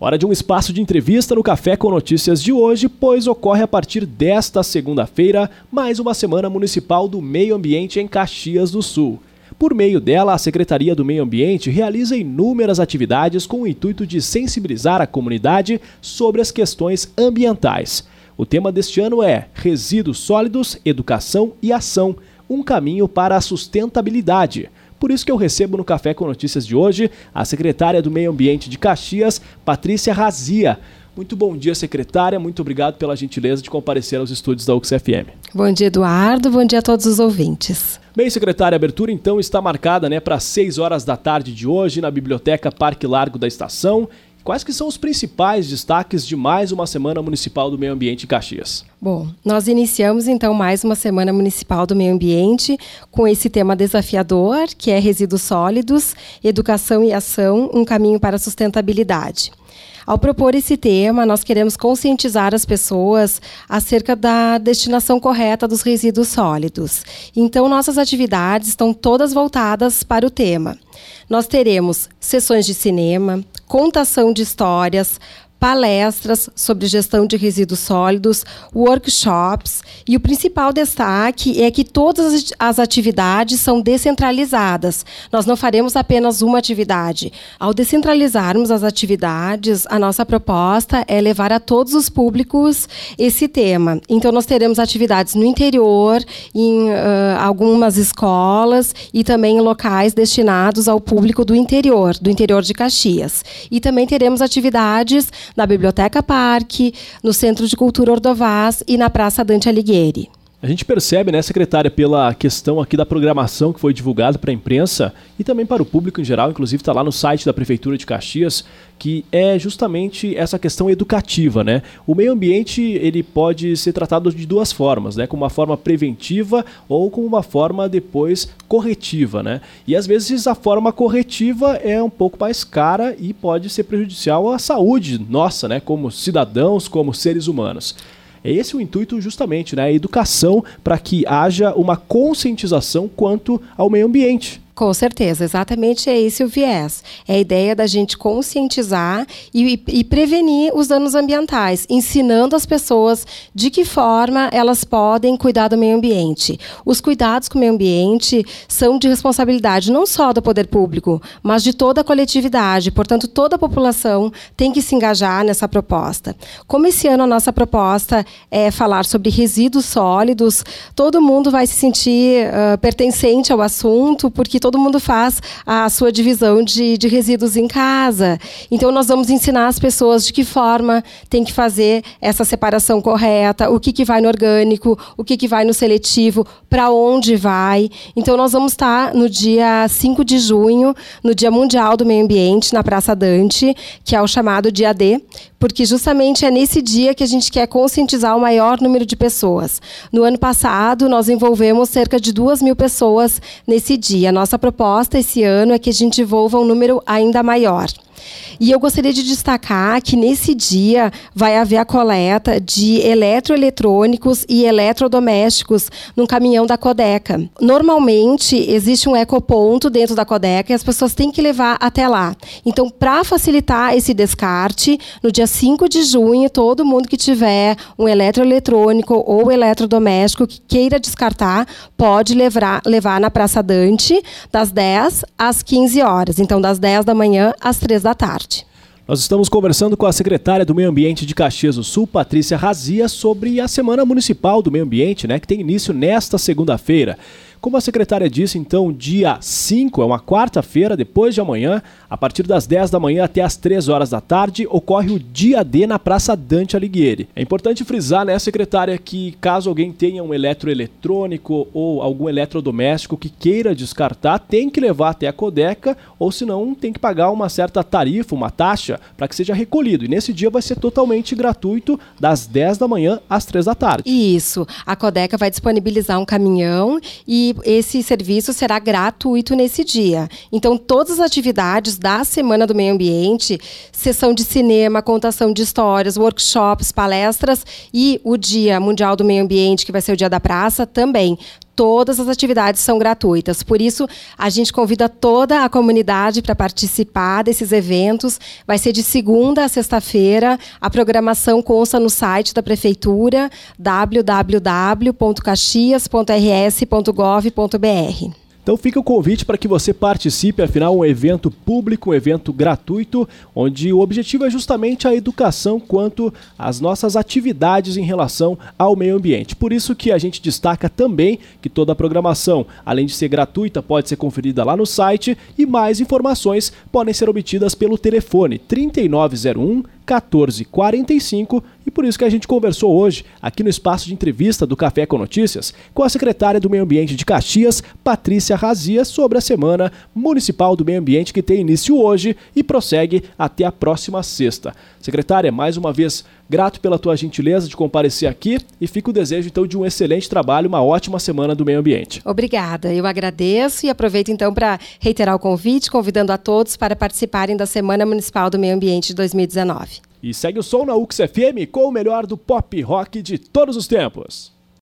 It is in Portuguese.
Hora de um espaço de entrevista no Café com Notícias de hoje, pois ocorre a partir desta segunda-feira mais uma Semana Municipal do Meio Ambiente em Caxias do Sul. Por meio dela, a Secretaria do Meio Ambiente realiza inúmeras atividades com o intuito de sensibilizar a comunidade sobre as questões ambientais. O tema deste ano é Resíduos Sólidos, Educação e Ação um caminho para a sustentabilidade. Por isso que eu recebo no Café com Notícias de hoje a secretária do Meio Ambiente de Caxias, Patrícia Razia. Muito bom dia, secretária. Muito obrigado pela gentileza de comparecer aos estúdios da UXFM. Bom dia, Eduardo. Bom dia a todos os ouvintes. Bem, secretária, a abertura então está marcada né, para 6 horas da tarde de hoje na Biblioteca Parque Largo da Estação. Quais que são os principais destaques de mais uma Semana Municipal do Meio Ambiente em Caxias? Bom, nós iniciamos então mais uma Semana Municipal do Meio Ambiente com esse tema desafiador, que é resíduos sólidos, educação e ação, um caminho para a sustentabilidade. Ao propor esse tema, nós queremos conscientizar as pessoas acerca da destinação correta dos resíduos sólidos. Então, nossas atividades estão todas voltadas para o tema. Nós teremos sessões de cinema, contação de histórias, palestras sobre gestão de resíduos sólidos, workshops, e o principal destaque é que todas as atividades são descentralizadas. Nós não faremos apenas uma atividade. Ao descentralizarmos as atividades, a nossa proposta é levar a todos os públicos esse tema. Então, nós teremos atividades no interior, em uh, algumas escolas e também em locais destinados ao público do interior, do interior de Caxias. E também teremos atividades na Biblioteca Parque, no Centro de Cultura Ordovás e na Praça Dante Alighieri. A gente percebe, né, secretária, pela questão aqui da programação que foi divulgada para a imprensa e também para o público em geral, inclusive está lá no site da Prefeitura de Caxias, que é justamente essa questão educativa, né? O meio ambiente, ele pode ser tratado de duas formas, né? Como uma forma preventiva ou como uma forma depois corretiva, né? E às vezes a forma corretiva é um pouco mais cara e pode ser prejudicial à saúde nossa, né? Como cidadãos, como seres humanos. É esse o intuito justamente, né? A educação para que haja uma conscientização quanto ao meio ambiente. Com certeza, exatamente é esse o viés. É a ideia da gente conscientizar e, e, prevenir os danos ambientais, ensinando as pessoas de que forma elas podem cuidar do meio ambiente. Os cuidados com o meio ambiente são de responsabilidade não só do poder público, mas de toda a coletividade. Portanto, toda a população tem que se engajar nessa proposta. Como esse ano a nossa proposta é falar sobre resíduos sólidos, todo mundo vai se sentir uh, pertencente ao assunto, porque todo mundo faz a sua divisão de, de resíduos em casa. Então, nós vamos ensinar as pessoas de que forma tem que fazer essa separação correta, o que, que vai no orgânico, o que, que vai no seletivo, para onde vai. Então, nós vamos estar no dia 5 de junho, no Dia Mundial do Meio Ambiente, na Praça Dante, que é o chamado Dia D, porque justamente é nesse dia que a gente quer conscientizar o maior número de pessoas. No ano passado, nós envolvemos cerca de duas mil pessoas nesse dia. Nossa proposta esse ano é que a gente envolva um número ainda maior. E eu gostaria de destacar que nesse dia vai haver a coleta de eletroeletrônicos e eletrodomésticos num caminhão da Codeca. Normalmente existe um ecoponto dentro da Codeca e as pessoas têm que levar até lá. Então, para facilitar esse descarte, no dia 5 de junho, todo mundo que tiver um eletroeletrônico ou eletrodoméstico que queira descartar, pode levar, levar na Praça Dante das 10 às 15 horas. Então, das 10 da manhã às 3 da tarde. Nós estamos conversando com a secretária do Meio Ambiente de Caxias do Sul, Patrícia Razia, sobre a Semana Municipal do Meio Ambiente, né, que tem início nesta segunda-feira. Como a secretária disse, então, dia 5, é uma quarta-feira, depois de amanhã, a partir das 10 da manhã até as 3 horas da tarde, ocorre o Dia D na Praça Dante Alighieri. É importante frisar, né, secretária, que caso alguém tenha um eletroeletrônico ou algum eletrodoméstico que queira descartar, tem que levar até a Codeca, ou senão tem que pagar uma certa tarifa, uma taxa, para que seja recolhido. E nesse dia vai ser totalmente gratuito, das 10 da manhã às 3 da tarde. Isso. A Codeca vai disponibilizar um caminhão esse serviço será gratuito nesse dia. Então, todas as atividades da Semana do Meio Ambiente, sessão de cinema, contação de histórias, workshops, palestras e o Dia Mundial do Meio Ambiente, que vai ser o Dia da Praça, também todas as atividades são gratuitas. Por isso, a gente convida toda a comunidade para participar desses eventos. Vai ser de segunda a sexta-feira. A programação consta no site da prefeitura www.caxias.rs.gov.br. Então fica o convite para que você participe, afinal, um evento público, um evento gratuito, onde o objetivo é justamente a educação quanto às nossas atividades em relação ao meio ambiente. Por isso que a gente destaca também que toda a programação, além de ser gratuita, pode ser conferida lá no site e mais informações podem ser obtidas pelo telefone 3901 1445 e por isso que a gente conversou hoje, aqui no espaço de entrevista do Café com Notícias, com a secretária do Meio Ambiente de Caxias, Patrícia Razia, sobre a Semana Municipal do Meio Ambiente que tem início hoje e prossegue até a próxima sexta. Secretária, mais uma vez, grato pela tua gentileza de comparecer aqui e fica o desejo então de um excelente trabalho, uma ótima Semana do Meio Ambiente. Obrigada, eu agradeço e aproveito então para reiterar o convite, convidando a todos para participarem da Semana Municipal do Meio Ambiente de 2019. E segue o som na UX FM com o melhor do pop rock de todos os tempos.